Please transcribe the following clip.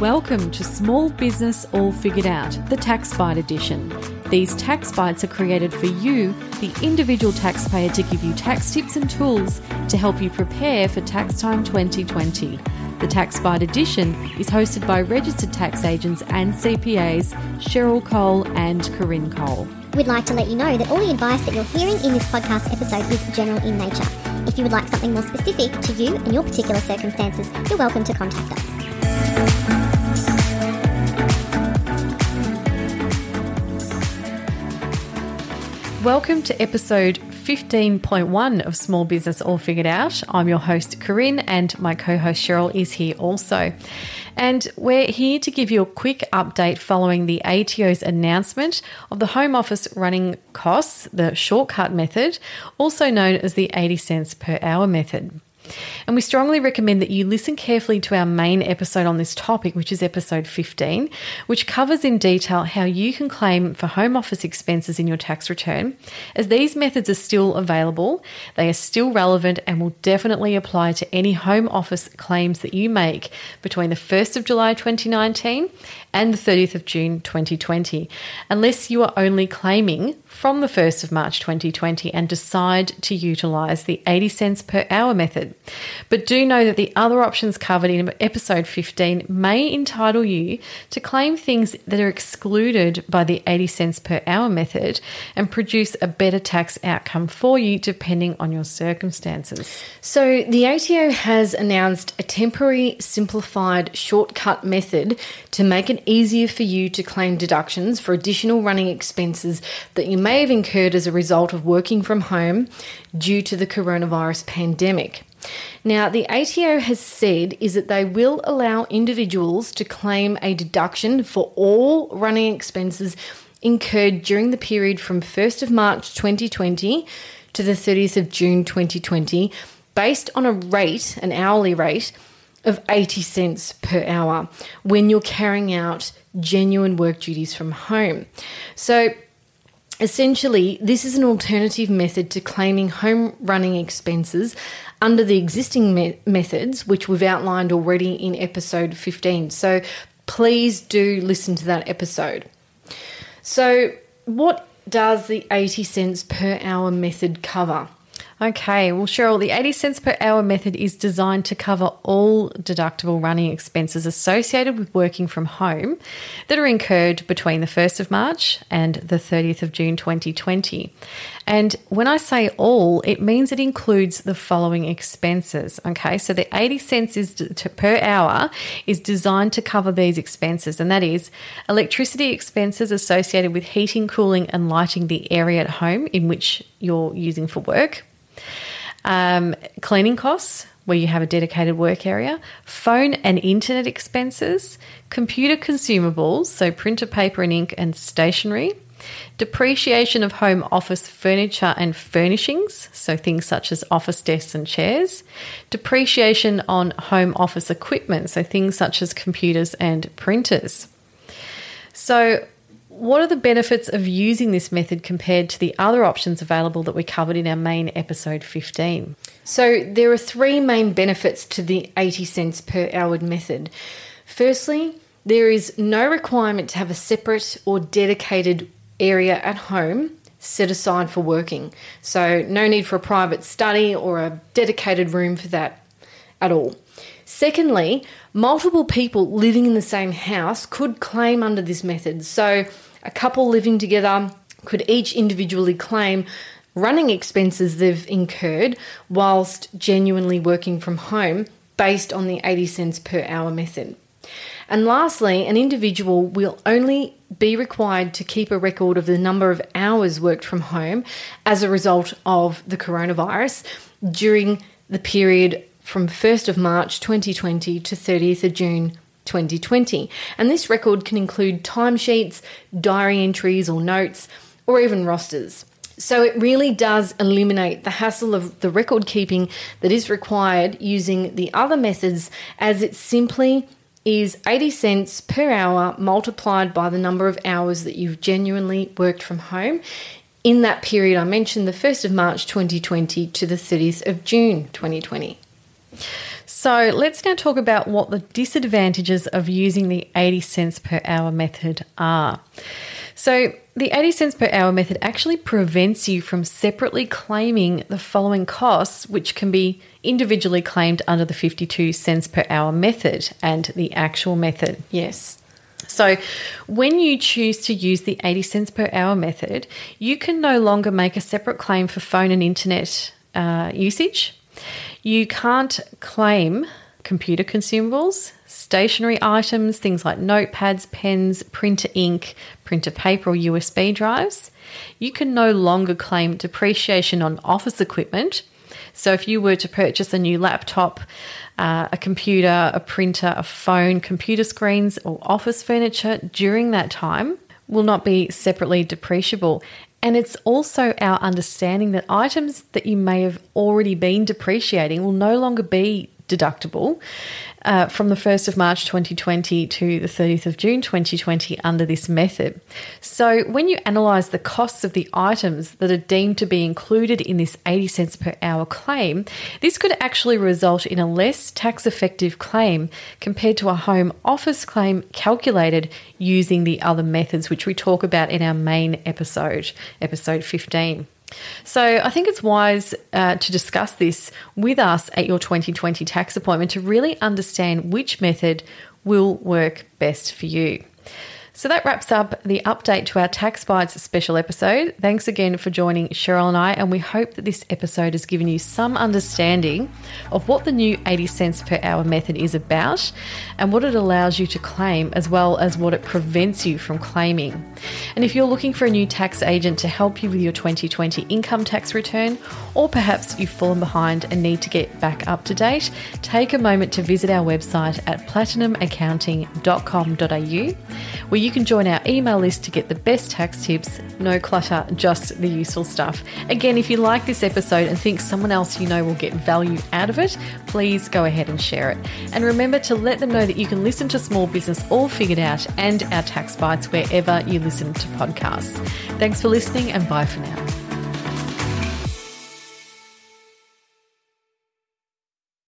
Welcome to Small Business All Figured Out, the Tax Bite Edition. These tax bites are created for you, the individual taxpayer, to give you tax tips and tools to help you prepare for Tax Time 2020. The Tax Bite Edition is hosted by registered tax agents and CPAs Cheryl Cole and Corinne Cole. We'd like to let you know that all the advice that you're hearing in this podcast episode is general in nature. If you would like something more specific to you and your particular circumstances, you're welcome to contact us. Welcome to episode 15.1 of Small Business All Figured Out. I'm your host, Corinne, and my co host, Cheryl, is here also. And we're here to give you a quick update following the ATO's announcement of the Home Office running costs, the shortcut method, also known as the 80 cents per hour method. And we strongly recommend that you listen carefully to our main episode on this topic, which is episode 15, which covers in detail how you can claim for home office expenses in your tax return. As these methods are still available, they are still relevant and will definitely apply to any home office claims that you make between the 1st of July 2019 and the 30th of June 2020, unless you are only claiming from the 1st of March 2020 and decide to utilise the 80 cents per hour method. But do know that the other options covered in episode 15 may entitle you to claim things that are excluded by the 80 cents per hour method and produce a better tax outcome for you depending on your circumstances. So, the ATO has announced a temporary simplified shortcut method to make it easier for you to claim deductions for additional running expenses that you may have incurred as a result of working from home due to the coronavirus pandemic. Now, the ATO has said is that they will allow individuals to claim a deduction for all running expenses incurred during the period from 1st of March 2020 to the 30th of June 2020 based on a rate, an hourly rate of 80 cents per hour when you're carrying out genuine work duties from home. So essentially, this is an alternative method to claiming home running expenses under the existing me- methods, which we've outlined already in episode 15. So please do listen to that episode. So, what does the 80 cents per hour method cover? Okay, well, Cheryl, the 80 cents per hour method is designed to cover all deductible running expenses associated with working from home that are incurred between the 1st of March and the 30th of June 2020. And when I say all, it means it includes the following expenses. Okay, so the 80 cents is to, per hour is designed to cover these expenses, and that is electricity expenses associated with heating, cooling, and lighting the area at home in which you're using for work um, cleaning costs, where you have a dedicated work area, phone and internet expenses, computer consumables, so printer, paper, and ink, and stationery, depreciation of home office furniture and furnishings, so things such as office desks and chairs, depreciation on home office equipment, so things such as computers and printers. So, what are the benefits of using this method compared to the other options available that we covered in our main episode 15? So, there are three main benefits to the 80 cents per hour method. Firstly, there is no requirement to have a separate or dedicated area at home set aside for working. So, no need for a private study or a dedicated room for that at all. Secondly, multiple people living in the same house could claim under this method. So, a couple living together could each individually claim running expenses they've incurred whilst genuinely working from home based on the 80 cents per hour method. And lastly, an individual will only be required to keep a record of the number of hours worked from home as a result of the coronavirus during the period from 1st of March 2020 to 30th of June 2020. And this record can include timesheets, diary entries or notes, or even rosters. So it really does eliminate the hassle of the record keeping that is required using the other methods, as it simply is 80 cents per hour multiplied by the number of hours that you've genuinely worked from home in that period I mentioned, the 1st of March 2020 to the 30th of June 2020. So let's now talk about what the disadvantages of using the 80 cents per hour method are. So, the 80 cents per hour method actually prevents you from separately claiming the following costs, which can be individually claimed under the 52 cents per hour method and the actual method. Yes. So, when you choose to use the 80 cents per hour method, you can no longer make a separate claim for phone and internet uh, usage. You can't claim computer consumables, stationery items, things like notepads, pens, printer ink, printer paper, or USB drives. You can no longer claim depreciation on office equipment. So, if you were to purchase a new laptop, uh, a computer, a printer, a phone, computer screens, or office furniture during that time, will not be separately depreciable. And it's also our understanding that items that you may have already been depreciating will no longer be deductible uh, from the 1st of March 2020 to the 30th of June 2020 under this method. So, when you analyse the costs of the items that are deemed to be included in this 80 cents per hour claim, this could actually result in a less tax effective claim compared to a home office claim calculated using the other methods, which we talk about in our main episode, episode 15. So I think it's wise uh, to discuss this with us at your 2020 tax appointment to really understand which method will work best for you. So that wraps up the update to our Tax Bites special episode. Thanks again for joining Cheryl and I, and we hope that this episode has given you some understanding of what the new 80 cents per hour method is about and what it allows you to claim, as well as what it prevents you from claiming. And if you're looking for a new tax agent to help you with your 2020 income tax return, or perhaps you've fallen behind and need to get back up to date, take a moment to visit our website at platinumaccounting.com.au where you can join our email list to get the best tax tips, no clutter, just the useful stuff. Again, if you like this episode and think someone else you know will get value out of it, please go ahead and share it. And remember to let them know that you can listen to Small Business All Figured Out and our tax bites wherever you listen to podcasts. Thanks for listening and bye for now.